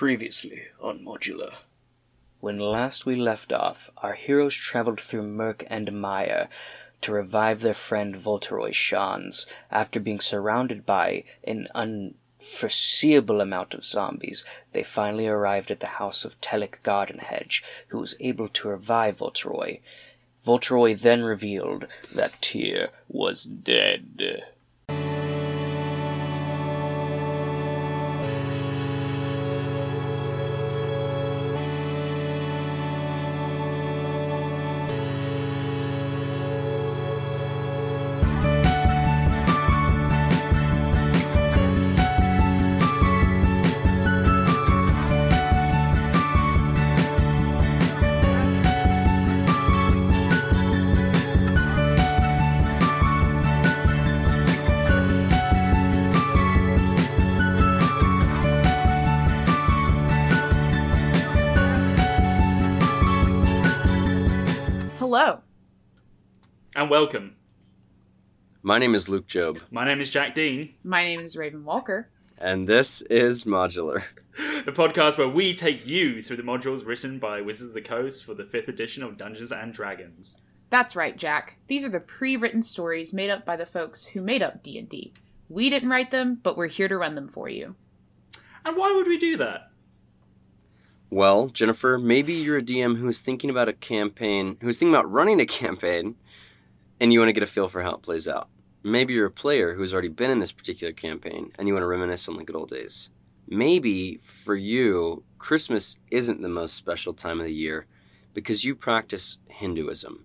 Previously on Modular. When last we left off, our heroes traveled through Murk and mire to revive their friend Voltoroy Shans after being surrounded by an unforeseeable amount of zombies. They finally arrived at the house of Telik Gardenhedge, who was able to revive Voltoroy. Voltoroy then revealed that Tyr was dead. Welcome. My name is Luke Job, My name is Jack Dean, My name is Raven Walker. and this is Modular. the podcast where we take you through the modules written by Wizards of the Coast for the fifth edition of Dungeons and Dragons. That's right, Jack. These are the pre-written stories made up by the folks who made up D&D. We didn't write them, but we're here to run them for you. And why would we do that? Well, Jennifer, maybe you're a DM who's thinking about a campaign, who's thinking about running a campaign, and you want to get a feel for how it plays out. Maybe you're a player who's already been in this particular campaign, and you want to reminisce on the good old days. Maybe for you, Christmas isn't the most special time of the year because you practice Hinduism.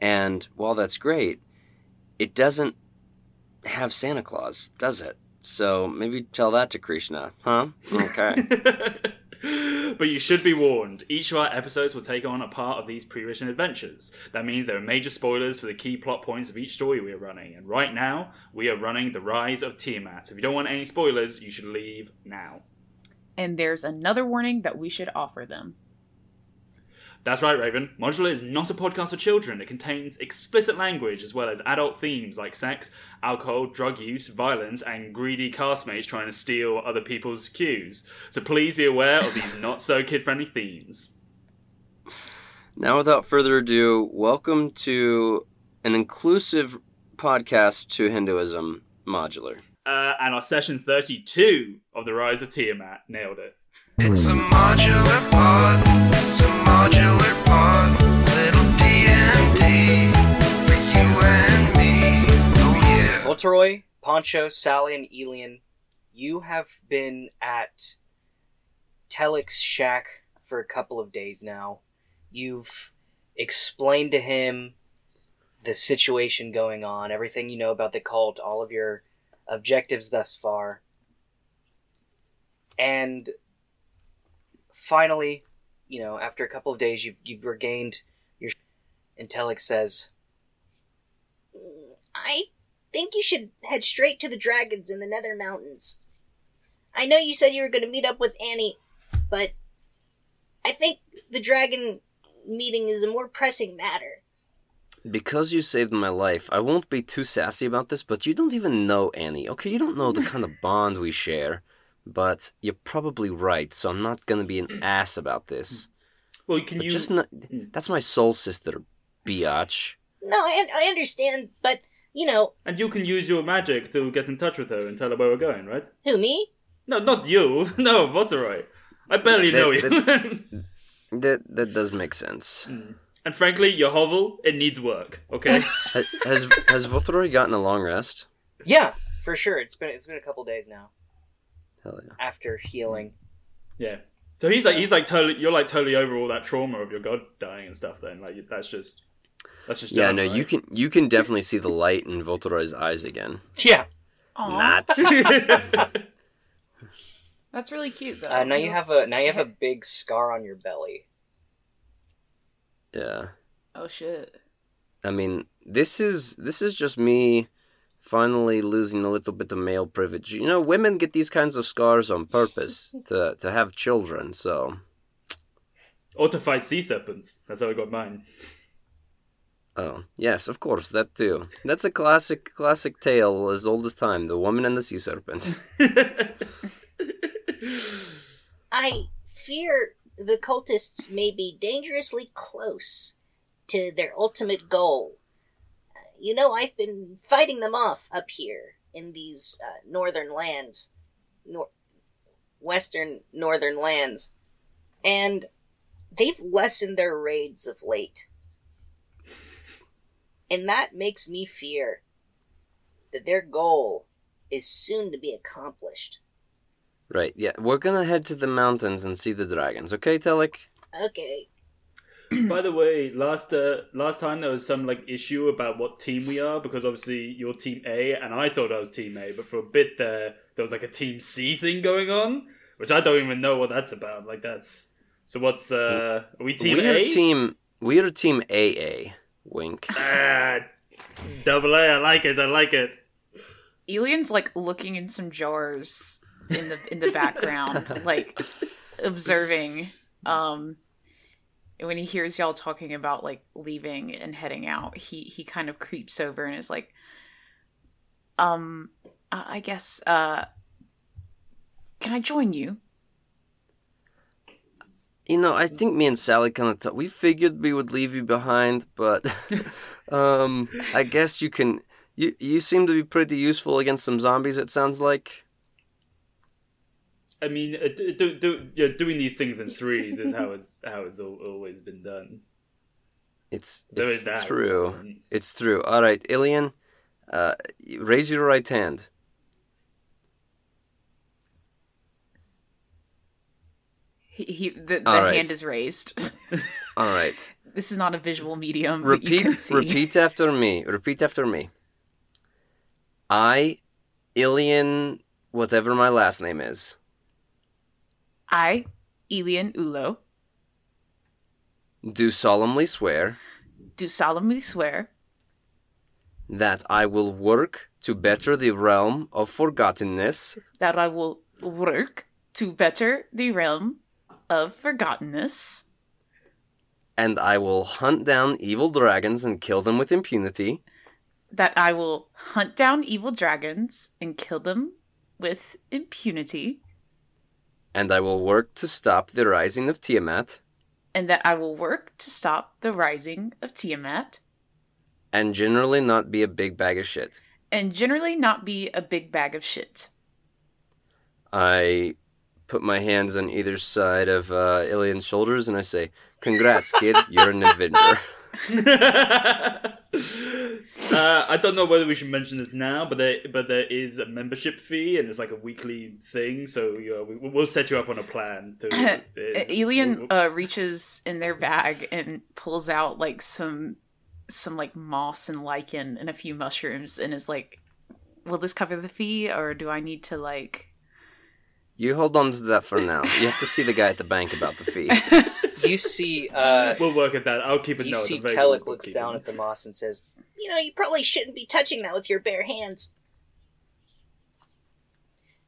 And while that's great, it doesn't have Santa Claus, does it? So maybe tell that to Krishna, huh? Okay. but you should be warned. Each of our episodes will take on a part of these pre-written adventures. That means there are major spoilers for the key plot points of each story we are running. And right now, we are running The Rise of Tiamat. So if you don't want any spoilers, you should leave now. And there's another warning that we should offer them. That's right, Raven. Modular is not a podcast for children. It contains explicit language as well as adult themes like sex, alcohol, drug use, violence, and greedy castmates trying to steal other people's cues. So please be aware of these not so kid friendly themes. Now, without further ado, welcome to an inclusive podcast to Hinduism modular. Uh, and our session 32 of The Rise of Tiamat. Nailed it. It's a modular pod. Yeah. Poncho, Sally, and Elian, you have been at Telik's shack for a couple of days now. You've explained to him the situation going on, everything you know about the cult, all of your objectives thus far. And finally, you know, after a couple of days, you've, you've regained your. And Telik says, I think you should head straight to the dragons in the Nether Mountains. I know you said you were going to meet up with Annie, but I think the dragon meeting is a more pressing matter. Because you saved my life, I won't be too sassy about this, but you don't even know Annie. Okay, you don't know the kind of bond we share, but you're probably right, so I'm not gonna be an hmm. ass about this. Well, can But you. just not, hmm. that's my soul sister, biatch. No, I, I understand, but, you know, And you can use your magic to get in touch with her and tell her where we're going, right? who, me? No, not you. No, Voltoroy. I barely That- know you. That that does make sense. Mm. and frankly, your hovel, it needs work, okay? Ha- has has Voltoroy gotten a long rest? "Yeah, for sure. It's been it's been a couple days now Hell yeah. after healing." yeah. So he's like, he's like totally, you're like totally over all that trauma of your god dying and stuff then. Like, that's just, that's just Yeah, done, no, right? you can you can definitely see the light in Voltoroy's eyes again. Yeah. Aw, Not. that's really cute though. Uh, now you have a now you have a big scar on your belly. Yeah. Oh shit. I mean, this is this is just me finally losing a little bit of male privilege. You know, women get these kinds of scars on purpose to to have children. So, Or to fight sea serpents. That's how I got mine. Oh yes, of course that too. That's a classic classic tale as old as time: the woman and the sea serpent. I fear the cultists may be dangerously close to their ultimate goal. You know, I've been fighting them off up here in these uh, northern lands, nor- western northern lands, and they've lessened their raids of late. And that makes me fear that their goal is soon to be accomplished. Right. Yeah, we're gonna head to the mountains and see the dragons. Okay, Telek. Okay. By the way, last uh, last time there was some like issue about what team we are because obviously you're Team A and I thought I was Team A, but for a bit there there was like a Team C thing going on, which I don't even know what that's about. Like that's so what's uh are we Team we are A? team. We are team AA. Wink. Ah, double A. I like it. I like it. Elian's like looking in some jars in the in the background, like observing. Um, when he hears y'all talking about like leaving and heading out, he he kind of creeps over and is like, "Um, I I guess. Uh, can I join you?" You know, I think me and Sally kind of thought we figured we would leave you behind, but um, I guess you can. You you seem to be pretty useful against some zombies. It sounds like. I mean, uh, do, do, yeah, doing these things in threes is how it's how it's al- always been done. It's it's true. It's true. All right, Ilian, uh, raise your right hand. He, he the, the right. hand is raised. All right. this is not a visual medium. but you can Repeat. Repeat after me. Repeat after me. I, Ilian, whatever my last name is, I, Elian Ulo, do solemnly swear do solemnly swear that I will work to better the realm of forgottenness that I will work to better the realm of forgottenness, and I will hunt down evil dragons and kill them with impunity, that I will hunt down evil dragons and kill them with impunity, and I will work to stop the rising of Tiamat, and that I will work to stop the rising of Tiamat, and generally not be a big bag of shit. and generally not be a big bag of shit. I put my hands on either side of uh, Ilian's shoulders and I say, Congrats, kid, you're an Avenger. uh, I don't know whether we should mention this now, but there but there is a membership fee and it's like a weekly thing. So you know, we, we'll set you up on a plan. To, Uh, it's- uh, reaches in their bag and pulls out like some some like moss and lichen and a few mushrooms and is like, "Will this cover the fee, or do I need to like?" You hold on to that for now. You have to see the guy at the bank about the fee. You see, uh, we'll work at that. I'll keep a you note. see, I'm Telek looks bookkeeping. down at the moss and says, You know, you probably shouldn't be touching that with your bare hands.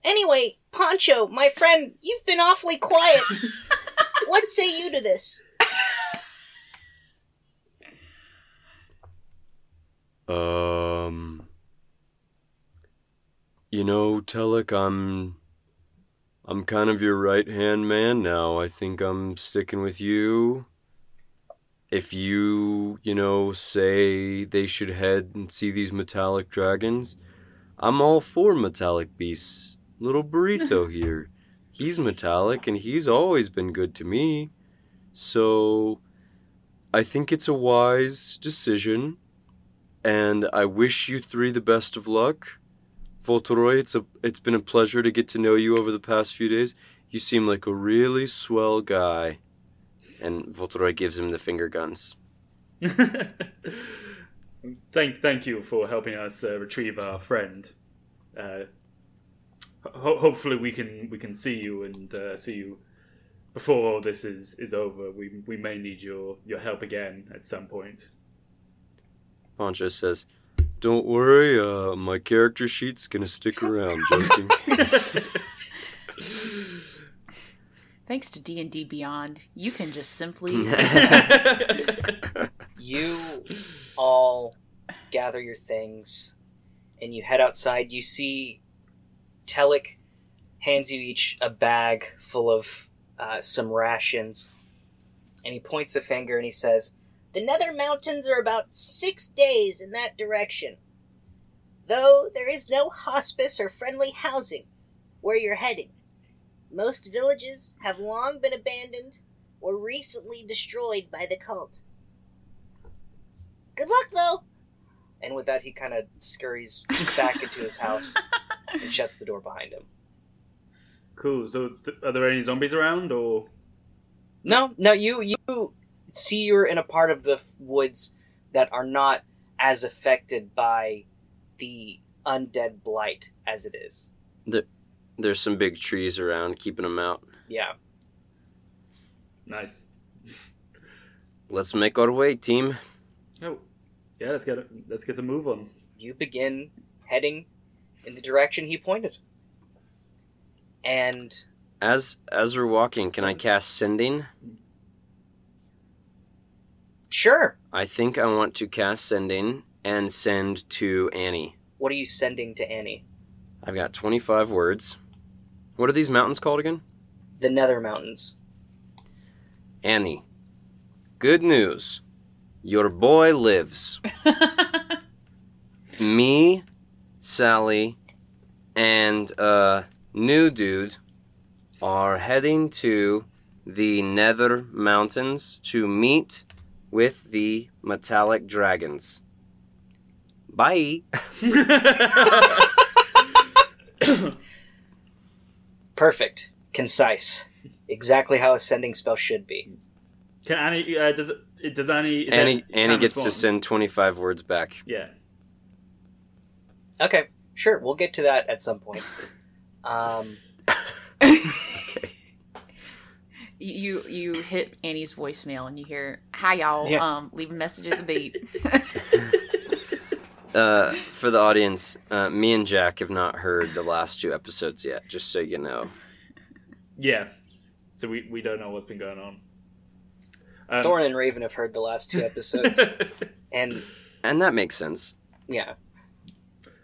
Anyway, Poncho, my friend, you've been awfully quiet. what say you to this? Um, you know, Telek, I'm, I'm kind of your right hand man now. I think I'm sticking with you. If you, you know, say they should head and see these metallic dragons, I'm all for metallic beasts. Little burrito here, he's metallic and he's always been good to me. So, I think it's a wise decision and I wish you three the best of luck. Voltoroy, it's a it's been a pleasure to get to know you over the past few days. You seem like a really swell guy. And Voltoroy gives him the finger guns. thank thank you for helping us uh, retrieve our friend. Uh, ho- hopefully we can we can see you and uh, see you before all this is, is over. We we may need your, your help again at some point. Poncho says, "Don't worry, uh, my character sheet's gonna stick around just in case." Thanks to D and D Beyond, you can just simply You all gather your things and you head outside. You see Telek hands you each a bag full of uh, some rations, and he points a finger and he says, The Nether Mountains are about six days in that direction. Though there is no hospice or friendly housing where you're heading. Most villages have long been abandoned or recently destroyed by the cult. Good luck, though. and with that, he kind of scurries back into his house and shuts the door behind him. Cool. So, th- are there any zombies around, or No, no, you you see you're in a part of the woods that are not as affected by the undead blight as it is. There's some big trees around, keeping them out. Yeah. nice? Let's make our way, team. Oh, yeah. Let's get it. Let's get the move on. You begin heading in the direction he pointed. And As as we're walking, can I cast sending? Sure, I think I want to cast sending and send to Annie. what are you sending to Annie? I've got 25 words. What are these mountains called again? The Nether Mountains. Annie. Good news. Your boy lives. Me, Sally, and uh new dude are heading to the Nether Mountains to meet with the metallic dragons. Bye. Perfect. Concise. Exactly how a sending spell should be. Can Annie? Uh, does it? Does Annie? is Annie that- Annie gets to send 25 words back. Yeah. Okay, sure, we'll get to that at some point. Um, you you hit Annie's voicemail and you hear, "Hi y'all, Yeah. um, leave a message at the beep." Uh, for the audience, uh, me and Jack have not heard the last two episodes yet, just so you know. Yeah. So we, we don't know what's been going on. Um, Thorn and Raven have heard the last two episodes, and And that makes sense. yeah,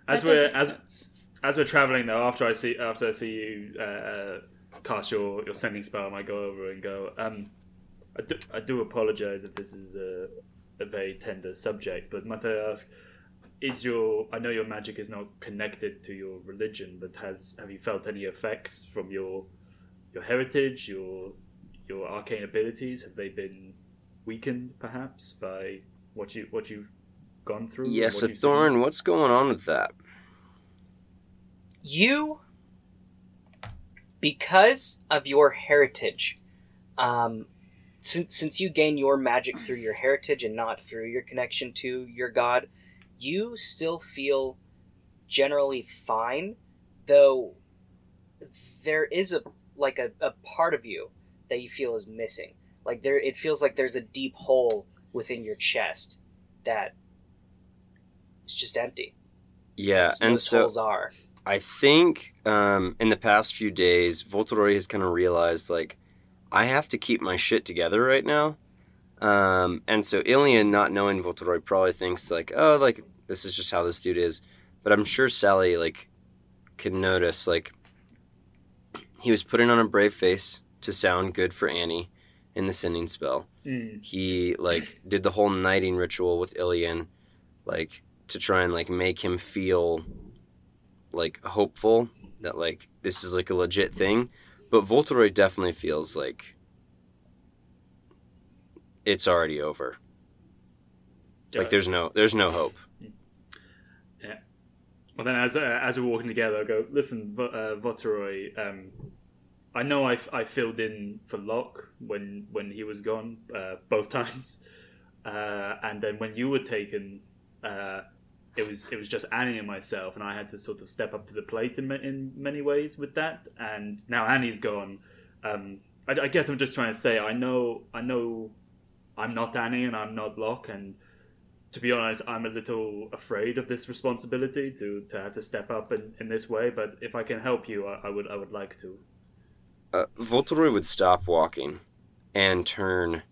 as That we're as, sense. as we're traveling though, after I see after I see you uh, uh, cast your, your sending spell, I might go over and go. Um, I do, I do apologize if this is a, a very tender subject, but might I ask, is your I know your magic is not connected to your religion, but has have you felt any effects from your your heritage, your your arcane abilities? Have they been weakened perhaps by what you what you've gone through? Yes, what so you've seen? Thorn, what's going on with that? you, because of your heritage, um, since since you gain your magic through your heritage and not through your connection to your god, you still feel generally fine, though there is a like a, a part of you that you feel is missing. Like there it feels like there's a deep hole within your chest that is just empty. Yeah, and so holes are. I think um, in the past few days, Voltoroy has kind of realized like I have to keep my shit together right now. Um, and so Ilian, not knowing Voltoroy, probably thinks like, oh, like this is just how this dude is. But I'm sure Sally like can notice like he was putting on a brave face to sound good for Annie in the sending spell. Mm. He like did the whole knighting ritual with Ilian, like to try and like make him feel like hopeful that like this is like a legit thing. But Voltoroy definitely feels like it's already over. Like there's no there's no hope. Yeah. Well, then, as uh, as we're walking together, I go, listen, uh, Voltoroy, um, I know I, f- I filled in for Locke when when he was gone uh, both times, uh, and then when you were taken, uh, it was it was just Annie and myself, and I had to sort of step up to the plate in, in many ways with that. And now Annie's gone. Um, I, I guess I'm just trying to say I know I know I'm not Annie and I'm not Locke, and to be honest, I'm a little afraid of this responsibility to, to have to step up in, in this way. But if I can help you, I, I would I would like to. Uh, Voltoroy would stop walking and turn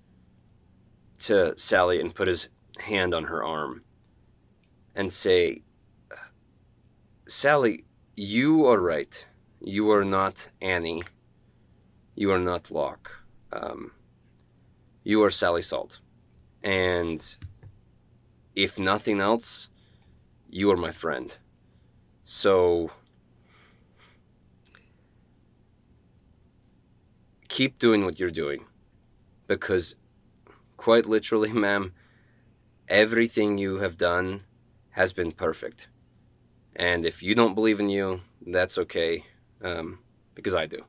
to Sally and put his hand on her arm and say, Sally, you are right. You are not Annie. you are not Locke. Um, you are Sally Salt. And if nothing else, you are my friend. So keep doing what you're doing. Because, quite literally, ma'am, everything you have done has been perfect. And if you don't believe in you, that's okay, um, because I do.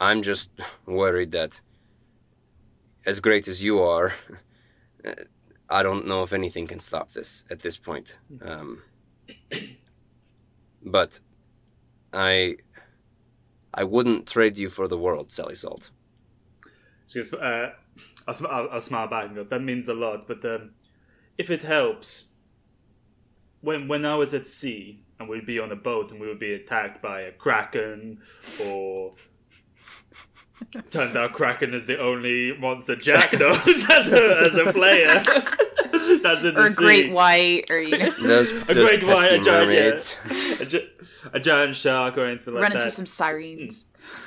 I'm just worried that, as great as you are, I don't know if anything can stop this at this point. Um, but I, I wouldn't trade you for the world, Sally Salt. She goes, uh, I'll, I'll, I'll smile back and go, that means a lot, but um, if it helps, when when I was at sea and we'd be on a boat and we would be attacked by a kraken or turns out kraken is the only monster Jack knows as a as a player. That's in the or a great white, or you know, Those, A those great white, a giant, yeah. a, gi- a giant shark or anything like that. run into some sirens.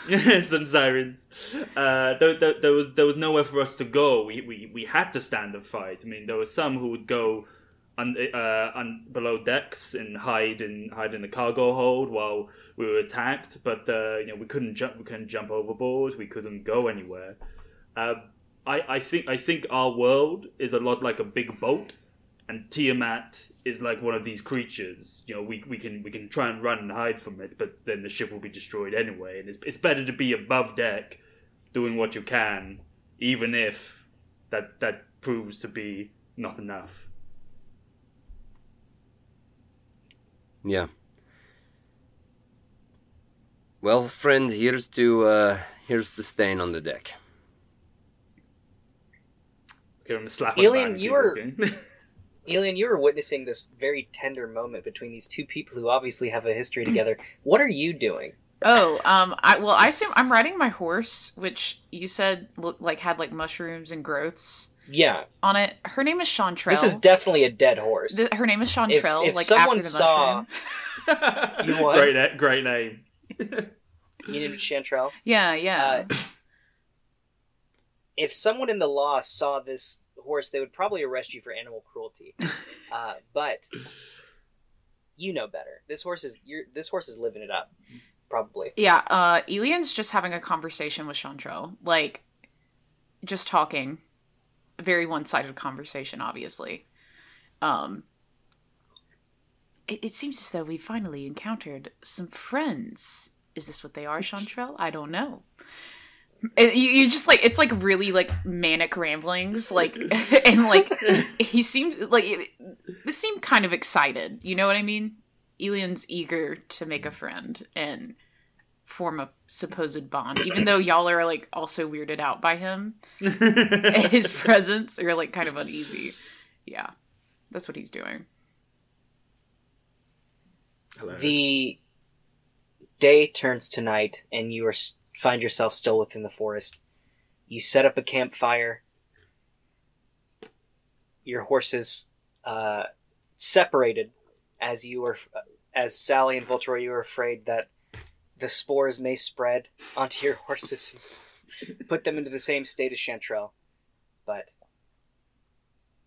some sirens. Uh, there, there, there was there was nowhere for us to go. We, we we had to stand and fight. I mean, there were some who would go un, uh, un, below decks and hide in hide in the cargo hold while we were attacked. But uh, you know, we couldn't jump. We couldn't jump overboard. We couldn't go anywhere. Uh, I I think I think our world is a lot like a big boat, and Tiamat is like one of these creatures. You know, we, we can we can try and run and hide from it, but then the ship will be destroyed anyway. And it's it's better to be above deck, doing what you can, even if that that proves to be not enough. Yeah. Well, friend, here's to uh, here's to staying on the deck. Give him a slap. Elian, you keep were- walking. Elian, you were witnessing this very tender moment between these two people who obviously have a history together. What are you doing? Oh, um, I well, I assume I'm riding my horse, which you said looked like had like mushrooms and growths Yeah, on it. Her name is Chantrell. this is definitely a dead horse. Th- her name is Chantrell. if like someone after the saw- mushroom. You what? great great name. You named Chantrell. Yeah, yeah. Uh, if someone in the law saw this horse, they would probably arrest you for animal cruelty. Uh, but you know better. This horse is you're, this horse is living it up, probably. Yeah, uh Elian's just having a conversation with Chantrell. Like just talking. A very one-sided conversation, obviously. Um it, it seems as though we finally encountered some friends. Is this what they are, Chantrell? I don't know. And you, you just like it's like really like manic ramblings, like and like he seems like this seemed kind of excited. You know what I mean? Elian's eager to make a friend and form a supposed bond, even though y'all are like also weirded out by him. His presence you're like kind of uneasy. Yeah, that's what he's doing. Hilarious. The day turns to night, and you are s- find yourself still within the forest. You set up a campfire. Your horses uh, separated, as you were, as Sally and Voltor, you were afraid that the spores may spread onto your horses, put them into the same state as Chantrell. But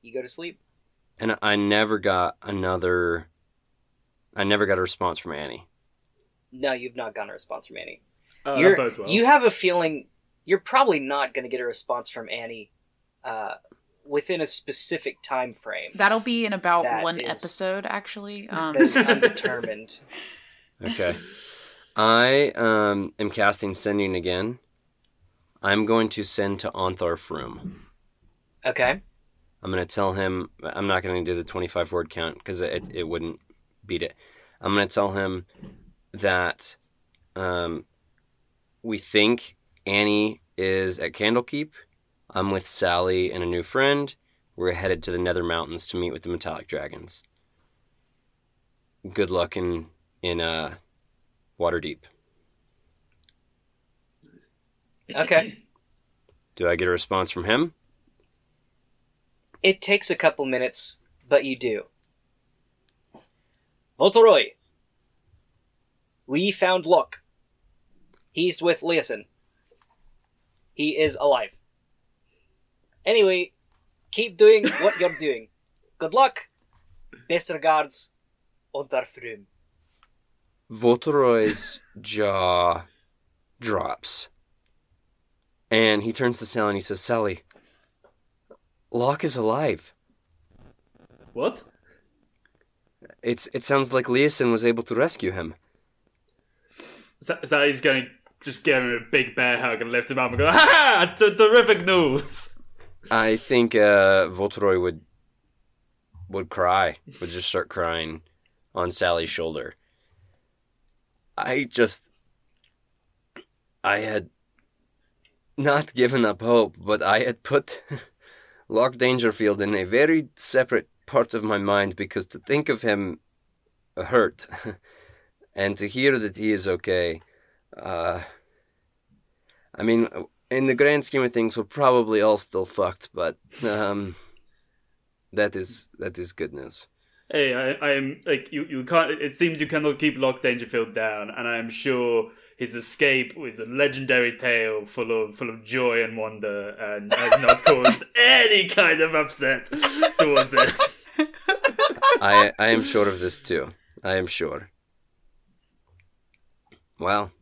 you go to sleep. And I never got another. I never got a response from Annie. No, you've not gotten a response from Annie. Oh, you're, bodes well. You have a feeling you're probably not going to get a response from Annie uh, within a specific time frame. That'll be in about That one is- episode, actually. Um, That's undetermined. Okay. I um, am casting sending again. I'm going to send to Ontharr Frume. Okay. I'm going to tell him. I'm not going to do the 25 word count because it, it wouldn't beat it. I'm going to tell him that um, we think Annie is at Candlekeep. I'm with Sally and a new friend. We're headed to the Nether Mountains to meet with the Metallic Dragons. Good luck in in uh, Waterdeep. Okay. Do I get a response from him? It takes a couple minutes, but you do. Voltoroy, we found Locke. He's with Leosin. He is alive. Anyway, keep doing what you're doing. Good luck. Best regards, Ontharr Frume. Voltoroy's jaw drops. And he turns to Sally and he says, Sally, Locke is alive. What? It's it sounds like Leosin was able to rescue him. So, so he's going to just give him a big bear hug and lift him up and go, ha! T- terrific news! I think uh Voltoroy would would cry, would just start crying on Sally's shoulder. I just I had not given up hope, but I had put Locke Dangerfield in a very separate part of my mind because to think of him hurt and to hear that he is okay, uh, I mean, in the grand scheme of things, we're probably all still fucked, but um, that is that is good news. Hey, I, I am like you. You can't. It seems you cannot keep Locke Dangerfield down, and I am sure his escape was a legendary tale full of full of joy and wonder, and has not caused any kind of upset towards it. I I am sure of this too. I am sure. Well,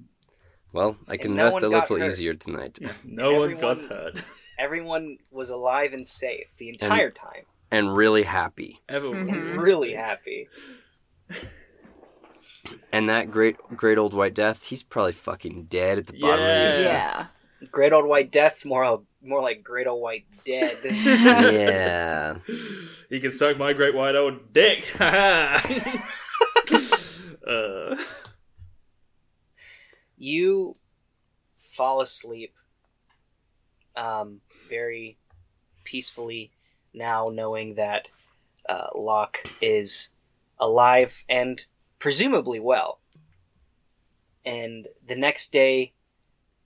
well, I can no rest one a little hurt. easier tonight. Yeah, no one got hurt. Everyone was alive and safe the entire time. And really happy. Everyone. Mhm. Really happy. And that great great old white death, he's probably fucking dead at the bottom Yeah. of the Yeah. Great old white death, more more like great old white dead. Yeah. He can suck my great white old dick. uh, you fall asleep um, very peacefully now knowing that uh, Locke is alive and presumably well. And the next day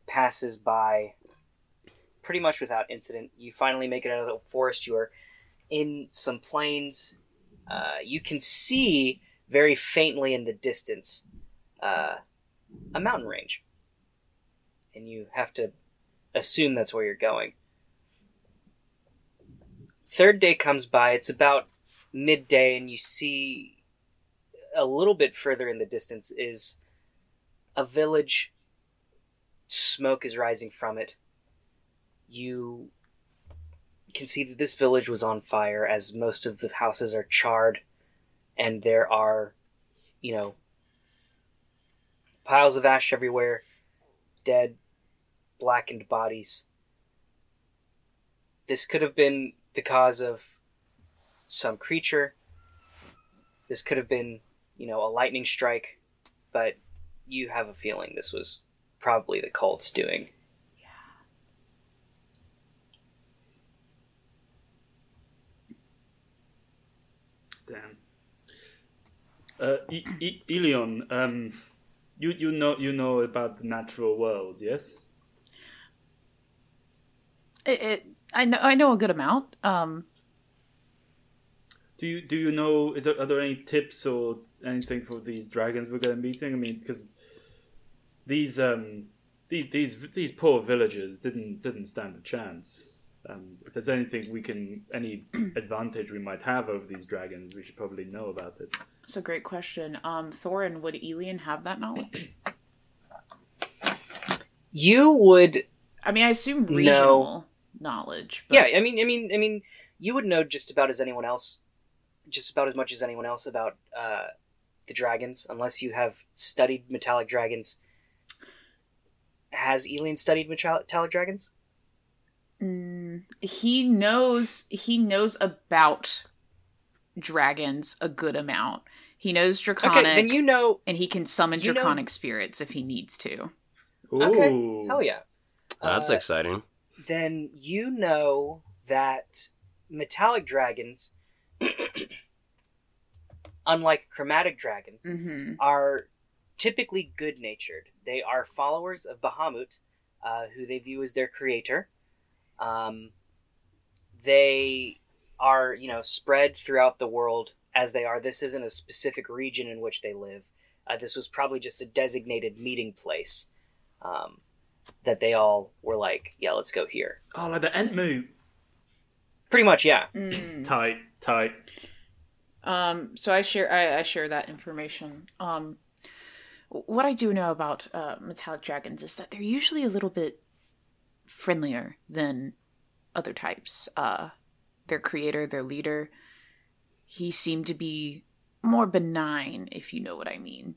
passes by pretty much without incident. You finally make it out of the forest. You are in some plains. Uh, you can see very faintly in the distance uh, a mountain range. And you have to assume that's where you're going. Third day comes by, it's about midday, and you see a little bit further in the distance is a village. Smoke is rising from it. You can see that this village was on fire as most of the houses are charred, and there are, you know, piles of ash everywhere, dead, blackened bodies. This could have been the cause of some creature. This could have been, you know, a lightning strike, but you have a feeling this was probably the cult's doing. damn. Uh, e- e- Elian, um, you you know you know about the natural world, yes? It, it, I know. I know a good amount. Um. Do you do you know? Is there are there any tips or anything for these dragons we're going to be meeting? I mean, because these um these these these poor villagers didn't didn't stand a chance. Um, if there's anything we can, any advantage we might have over these dragons, we should probably know about it. It's a great question. Um, Thorin, would Elian have that knowledge? You would I mean, I assume No. regional knowledge. But... Yeah, I mean, I mean, I mean, you would know just about as anyone else, just about as much as anyone else about uh, the dragons, unless you have studied metallic dragons. Has Elian studied metallic dragons? Mm, he knows. He knows about dragons a good amount. He knows draconic, Okay, then you know. and he can summon you know- draconic spirits if he needs to. Okay, Ooh. hell yeah. That's Uh, exciting. then you know that metallic dragons, unlike chromatic dragons, Mm-hmm. are typically good natured. They are followers of Bahamut, uh, who they view as their creator. Um, they are, you know, spread throughout the world as they are. This isn't a specific region in which they live. Uh, this was probably just a designated meeting place. um, that they all were like, "Yeah, let's go here." Oh, like the Entmoot. Pretty much, yeah. Mm. Tight, tight. Um, so I share I, I share that information. Um, what I do know about uh, metallic dragons is that they're usually a little bit friendlier than other types. Uh, their creator, their leader, he seemed to be more benign, if you know what I mean.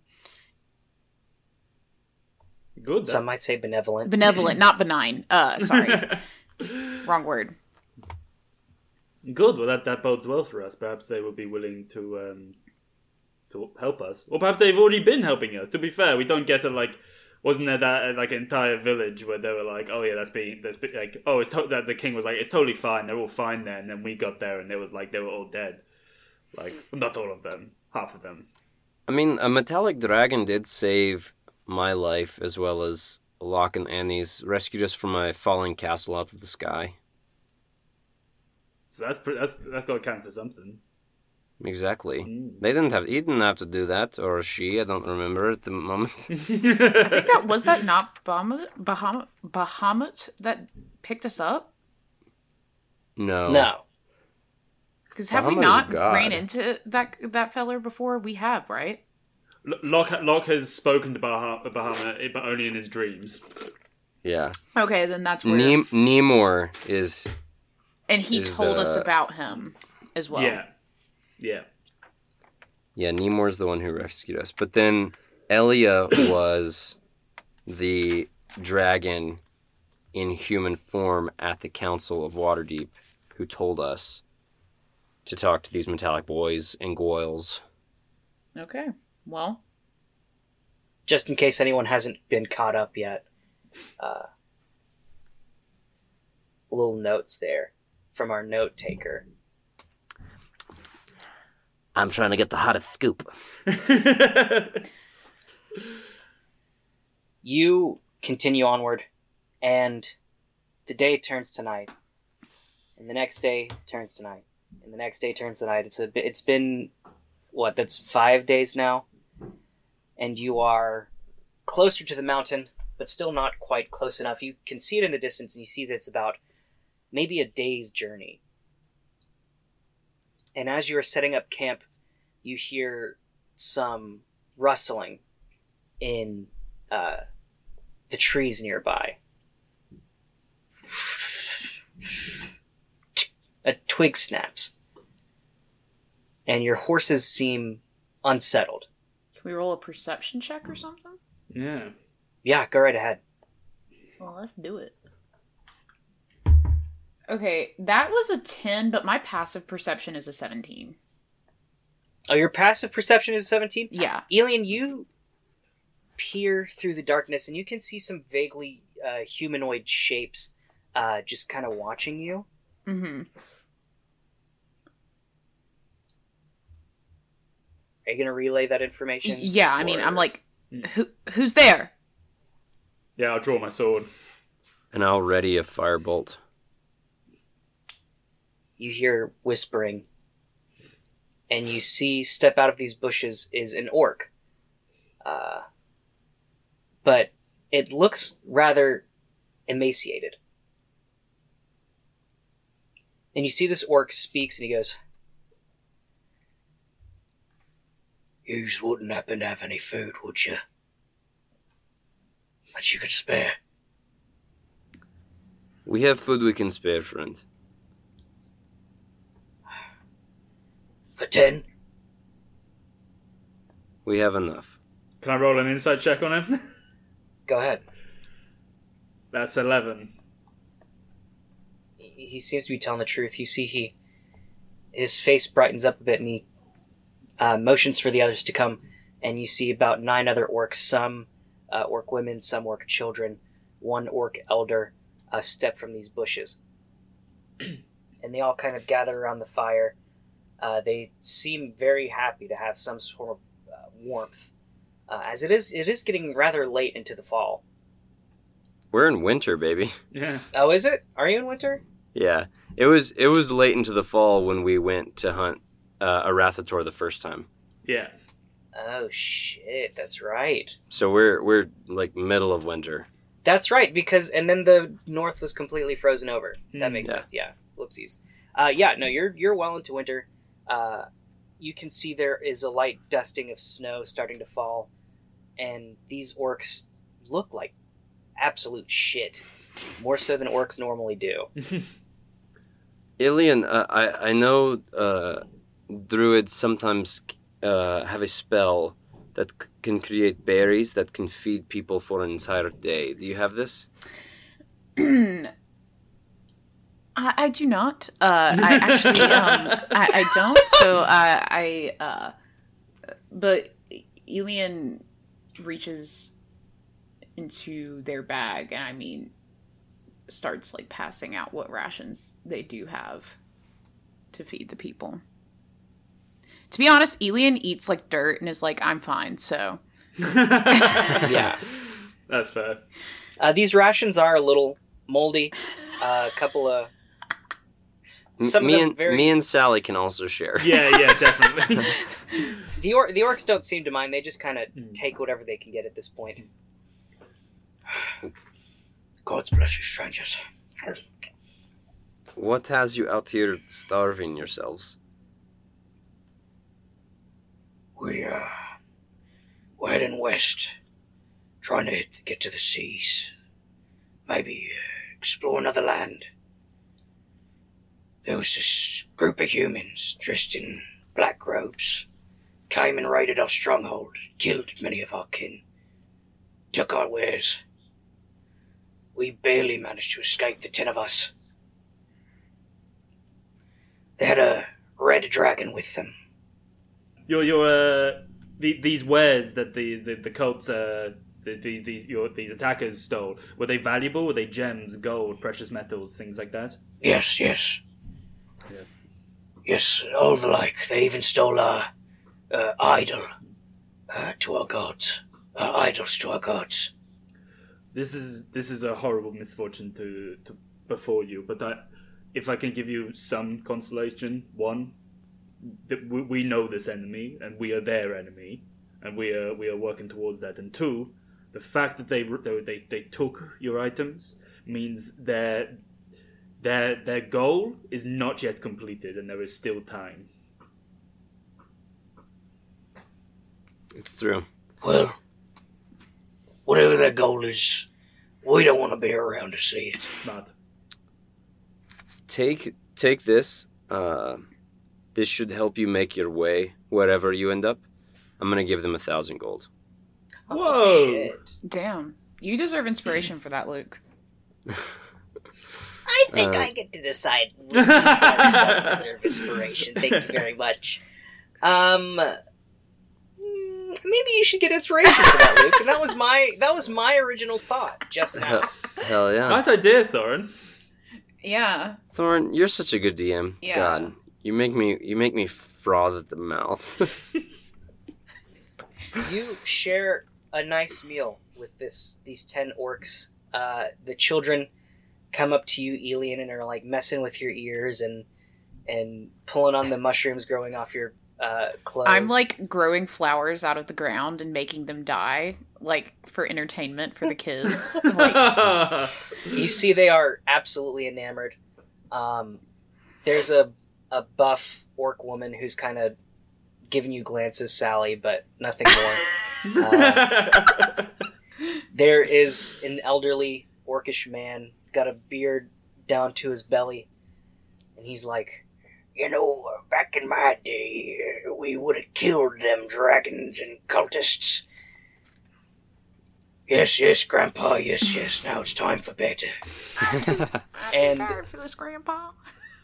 Good. Some might say benevolent. Benevolent, not benign. Uh, sorry, wrong word. Good. Well, that that bodes well for us. Perhaps they will be willing to um to help us, or perhaps they've already been helping us. To be fair, we don't get to like. Wasn't there that uh, like entire village where they were like, "Oh yeah, that's being that's be, like, oh it's to- that the king was like, it's totally fine, they're all fine there," and then we got there and it was like they were all dead, like not all of them, half of them. I mean, a metallic dragon did save my life as well as Locke and Annie's. Rescued us from a falling castle out of the sky. So that's that's that's got to count for something. Exactly. Mm. They didn't have. He didn't have to do that, or she. I don't remember at the moment. I think that was that not Bahamut, Bahamut, Bahamut that picked us up. no. No, Because have we Bahamut is a not god. ran into that that feller before? We have, right? L- Locke Locke has spoken to Bah- Bahamut, but only in his dreams. Yeah. Okay, then that's where. Nem- Nemor is. and he is told us about him as well. Yeah, yeah. Yeah, Nemor's the one who rescued us. But then Elia was the dragon in human form at the Council of Waterdeep who told us to talk to these metallic boys and goyles. Okay. Well, just in case anyone hasn't been caught up yet. Uh, little notes there from our note taker. I'm trying to get the hottest scoop. You continue onward, and the day turns to night, and the next day turns to night, and the next day turns to night. It's a it's been what? That's five days now, and you are closer to the mountain, but still not quite close enough. You can see it in the distance, and you see that it's about maybe a day's journey. And as you are setting up camp, you hear some rustling in uh, the trees nearby. A twig snaps, and your horses seem unsettled. can we roll a perception check or something? yeah. Yeah, go right ahead. Well, let's do it. Okay, that was a 10, but my passive perception is a 17. Oh, your passive perception is 17? Yeah. Elian, you peer through the darkness and you can see some vaguely uh, humanoid shapes uh, just kind of watching you. Mm-hmm. Are you going to relay that information? Yeah, I mean, I'm like, who who's there? Yeah, I'll draw my sword. And I'll ready a firebolt. you hear whispering, and you see step out of these bushes is an orc. Uh, but it looks rather emaciated. And you see this orc speaks, and he goes, Yous wouldn't happen to have any food, would you? That you could spare. We have food we can spare, friend. For ten? We have enough. Can I roll an insight check on him? "Go ahead." That's eleven. He he seems to be telling the truth. You see, he his face brightens up a bit, and he uh, motions for the others to come. And you see about nine other orcs, some uh, orc women, some orc children, one orc elder, uh, step from these bushes, and they all kind of gather around the fire. Uh, they seem very happy to have some sort of uh, warmth, uh, as it is it is getting rather late into the fall. We're in winter, baby. Yeah. Oh, is it? Are you in winter? Yeah, it was it was late into the fall when we went to hunt uh, Arauthator the first time. Yeah. Oh shit, that's right. So we're we're like middle of winter. That's right, because and then the north was completely frozen over. That Hmm. makes Yeah. sense. Yeah. Whoopsies. Uh, yeah. No, you're you're well into winter. Uh, you can see there is a light dusting of snow starting to fall, and these orcs look like absolute shit, more so than orcs normally do. Elian, uh, I I know uh, druids sometimes uh, have a spell that c- can create berries that can feed people for an entire day. Do you have this? I, I do not. Uh, I actually, um, I, I don't. So uh, I, uh, but Elian reaches into their bag, and I mean, starts like passing out what rations they do have to feed the people. To be honest, Elian eats like dirt and is like, "I'm fine." So yeah, that's fair. Uh, these rations are a little moldy. Uh, a couple of M- Some me and very- me and Sally can also share. Yeah, yeah, definitely. the or- the orcs don't seem to mind. They just kind of Mm. take whatever they can get at this point. God's bless you, strangers. What has you out here starving yourselves? We, uh, we're heading west, trying to get to the seas. Maybe uh, explore another land. There was this group of humans dressed in black robes. Came and raided our stronghold, killed many of our kin, took our wares. We barely managed to escape, the ten of us. They had a red dragon with them. your your uh, the, these wares that the the, the cults uh the, the, these your these attackers stole were they valuable? Were they gems, gold, precious metals, things like that? Yes, yes. Yes, all the like. They even stole our uh, idol uh, to our gods. Our idols to our gods. This is this is a horrible misfortune to to befall you. But I, if I can give you some consolation, one, that we, we know this enemy and we are their enemy, and we are we are working towards that. And two, the fact that they they they, they took your items means their their their goal is not yet completed, and there is still time. It's true. Well, whatever their goal is, we don't want to be around to see it. Smart. Take take this. Uh, this should help you make your way wherever you end up. I'm gonna give them a thousand gold. Oh, Whoa. shit. damn, you deserve inspiration for that, Luke. I think Uh, I get to decide. Who does- doesn't deserve inspiration. Thank you very much. Um, mm, maybe you should get inspiration for that, Luke. And that was my that was my original thought just now. Hell yeah, Nice idea, Thorin. Yeah. Thorn, you're such a good DM. Yeah. God, you make me you make me froth at the mouth. You share a nice meal with this these ten orcs. Uh, the children come up to you, Elian, and are like messing with your ears and and pulling on the mushrooms growing off your uh, clothes. I'm like growing flowers out of the ground and making them die, like for entertainment for the kids. like, you see they are absolutely enamored. Um, there's a a buff orc woman who's kind of giving you glances, Sally, but nothing more. there is an elderly orcish man, got a beard down to his belly, and he's like, You know, back in my day, we would have killed them dragons and cultists. Yes, yes, Grandpa, yes, yes. Now it's time for bed. and for this grandpa.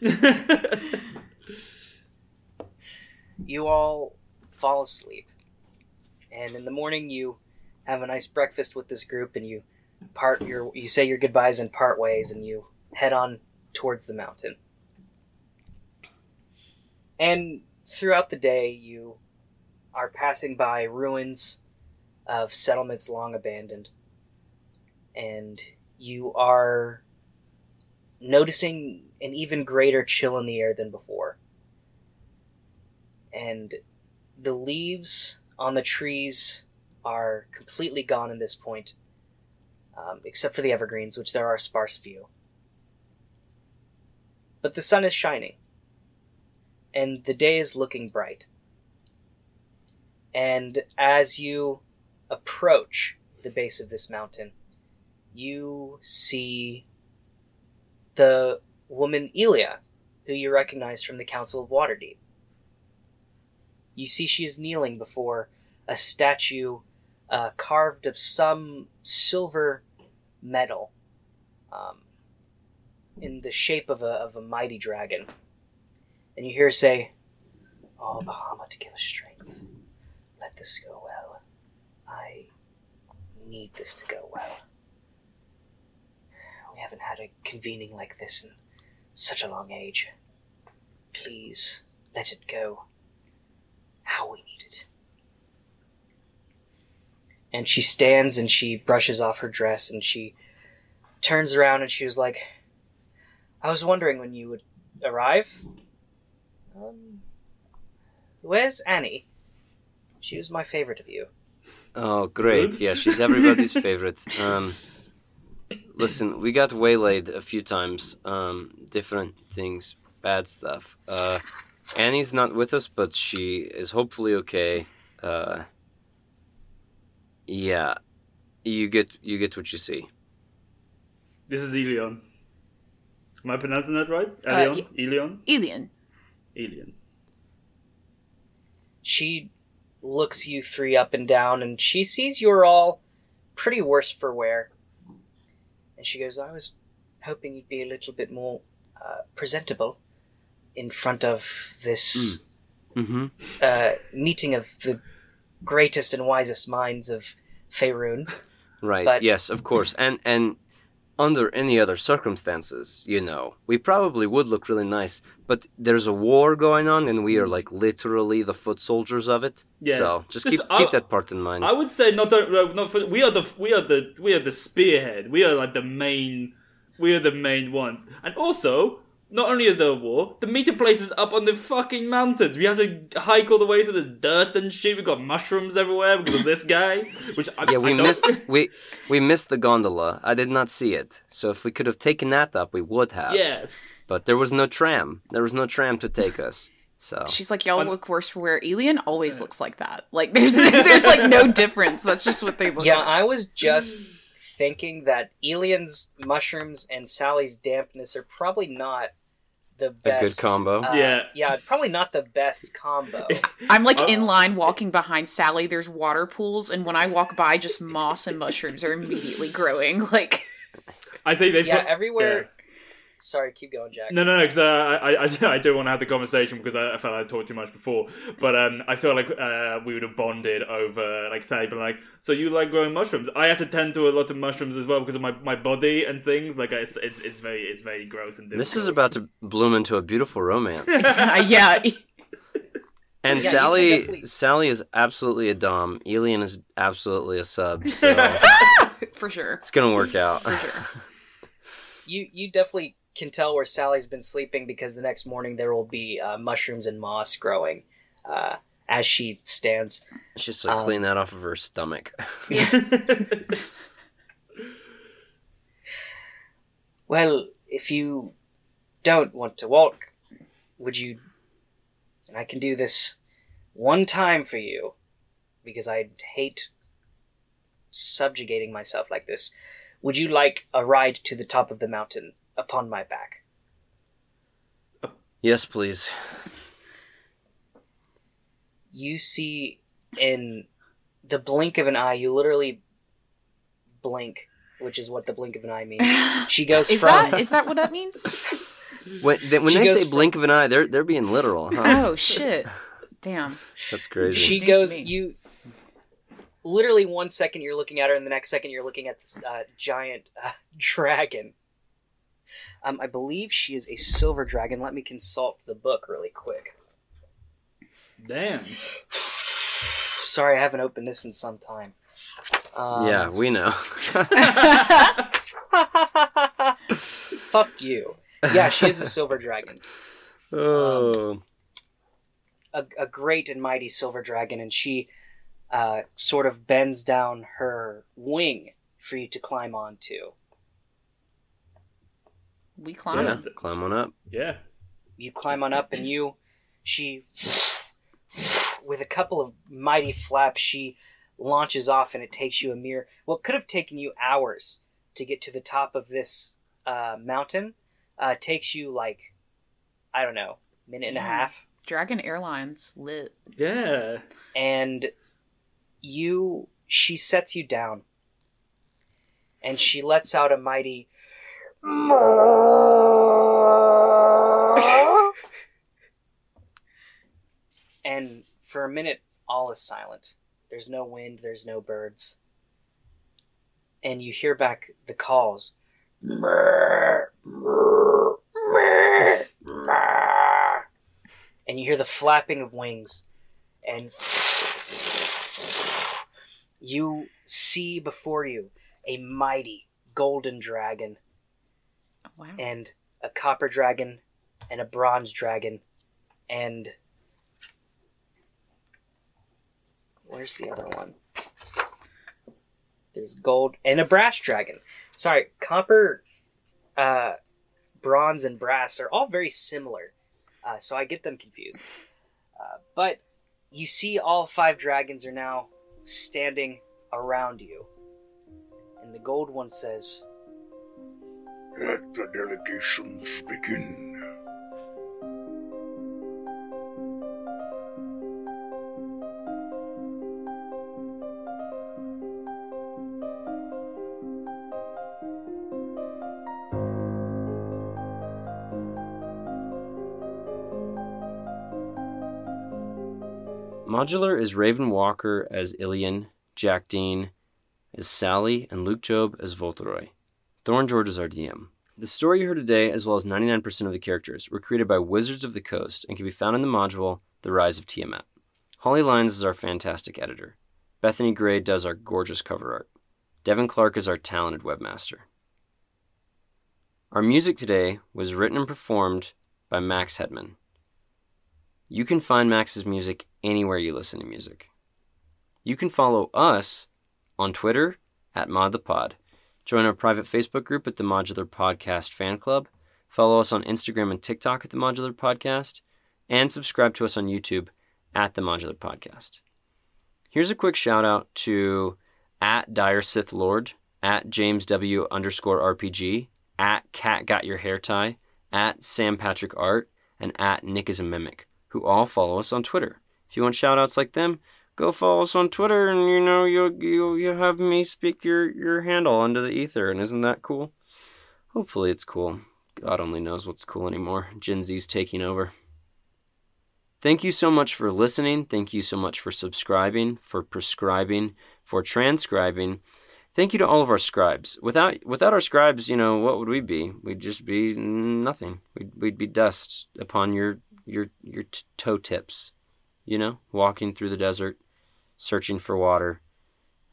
you all fall asleep. And in the morning, you have a nice breakfast with this group, and you part your you say your goodbyes and part ways, and you head on towards the mountain. And throughout the day, you are passing by ruins of settlements long abandoned, and you are noticing an even greater chill in the air than before and the leaves on the trees are completely gone at this point. Um, except for the evergreens, which there are a sparse few. But the sun is shining, and the day is looking bright. And as you approach the base of this mountain, you see the woman Elia, who you recognize from the Council of Waterdeep. You see she is kneeling before a statue uh, carved of some silver metal um, in the shape of a, of a mighty dragon. And you hear say, Oh, Bahamut, give us strength. Let this go well. I need this to go well. We haven't had a convening like this in such a long age. Please let it go how we need it. And she stands and she brushes off her dress and she turns around and she was like, I was wondering when you would arrive. Um, where's Annie? She was my favorite of you. Oh, great. Yeah, she's everybody's favorite. Um, listen, we got waylaid a few times. Um, different things, bad stuff. Uh, Annie's not with us, but she is hopefully okay. Uh, yeah, you get you get what you see. This is Elion. Am I pronouncing that right? Uh, Elion? Elion? Alien. Elion. She looks you three up and down and she sees you're all pretty worse for wear. And she goes, I was hoping you'd be a little bit more uh, presentable in front of this Mm-hmm. uh, meeting of the greatest and wisest minds of Faerun. Right. But- yes, of course. And and under any other circumstances, you know, we probably would look really nice. But there's a war going on, and we are like literally the foot soldiers of it. Yeah. So just Just- keep I- keep that part in mind. I would say not the, no, not for, we are the we are the we are the spearhead. We are like the main we are the main ones. And also, not only is there a war, the meeting place is up on the fucking mountains. We have to hike all the way through the dirt and shit. We've got mushrooms everywhere because of this guy. Which I, yeah, we I don't- missed we we missed the gondola. I did not see it. So if we could have taken that up, we would have. Yeah, But there was no tram. There was no tram to take us. So She's like, y'all I'm- look worse for wear. Elian always looks like that. Like there's there's like no difference. That's just what they look Yeah, like. I was just thinking that Elian's mushrooms and Sally's dampness are probably not the best combo. uh, Yeah. yeah, probably not the best combo. I'm like Oh. in line walking behind Sally. There's water pools, and when I walk by, just moss and mushrooms are immediately growing. Like I think they. yeah, put- everywhere. Sorry, keep going, Jack. No, no, no, because uh, I, I, I do want to have the conversation because I, I felt I talked too much before. But um, I feel like uh, we would have bonded over, like, say, but like, so you like growing mushrooms? I have to tend to a lot of mushrooms as well because of my, my body and things. Like, it's it's, it's very it's very gross and. this is about to bloom into a beautiful romance. uh, yeah, And Yeah, Sally, definitely- Sally is absolutely a dom. Elian is absolutely a sub. So for sure. it's gonna work out. For sure. You you definitely can tell where Sally's been sleeping because the next morning there will be uh, mushrooms and moss growing uh, as she stands. Just like Um, clean that off of her stomach. Well, if you don't want to walk, would you? And I can do this one time for you, because I hate subjugating myself like this. Would you like a ride to the top of the mountain upon my back? Yes, please. You see, in the blink of an eye, you literally blink, which is what the blink of an eye means. She goes Is from that is that what that means? When they, when they say from- blink of an eye, they're they're being literal, huh? Oh shit! Damn. That's crazy. she News to goes you literally one second you're looking at her and the next second you're looking at this uh, giant uh, dragon um, i believe she is a silver dragon let me consult the book really quick Damn. sorry i haven't opened this in some time um, yeah, we know. fuck you yeah she is a silver dragon oh, a, a great and mighty silver dragon, and she uh, sort of bends down her wing for you to climb onto. We climb. Yeah, climb on up. Yeah. You climb on up, and you, she, with a couple of mighty flaps, she launches off, and it takes you a mere what could have taken you hours to get to the top of this uh, mountain. Uh, takes you like, I don't know, minute and a half. Dragon Airlines lit. Yeah. and you she sets you down and she lets out a mighty and for a minute all is silent. There's no wind there's no birds. And you hear back the calls. And you hear the flapping of wings. And you see before you a mighty golden dragon Wow. and a copper dragon and a bronze dragon and where's the other one? There's gold and a brass dragon. Sorry copper uh bronze and brass are all very similar uh, so i get them confused. Uh, but you see all five dragons are now standing around you and the gold one says Let the delegations begin. Modular is Raven Walker as Elian, Jack Dean as Sally, and Luke Job as Voltoroy. Thorn George is our DM. The story you heard today, as well as 99% of the characters, were created by Wizards of the Coast and can be found in the module The Rise of Tiamat. Holly Lyons is our fantastic editor. Bethany Gray does our gorgeous cover art. Devin Clark is our talented webmaster. Our music today was written and performed by Max Hedman. You can find Max's music anywhere you listen to music. You can follow us on Twitter at ModThePod. Join our private Facebook group at the Modular Podcast Fan Club. Follow us on Instagram and TikTok at the Modular Podcast. And subscribe to us on YouTube at the Modular Podcast. Here's a quick shout out to at Dire Sith Lord, at James W underscore RPG, at Cat Got Your Hair Tie, at Sam Patrick Art, and at Nick is a Mimic, who all follow us on Twitter. If you want shout outs like them, go follow us on Twitter and you know you'll you'll, you'll have me speak your, your handle under the ether and isn't that cool? Hopefully it's cool. God only knows what's cool anymore. Gen Z's taking over. Thank you so much for listening. Thank you so much for subscribing, for prescribing, for transcribing. Thank you to all of our scribes. Without without our scribes, you know, what would we be? We'd just be nothing. We'd, we'd be dust upon your your your t- toe tips. You know, walking through the desert, searching for water,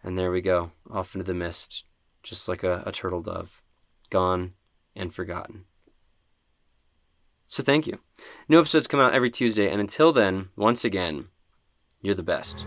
and there we go, off into the mist, just like a, a turtle dove, gone and forgotten. So thank you. New episodes come out every Tuesday, and until then, once again, you're the best.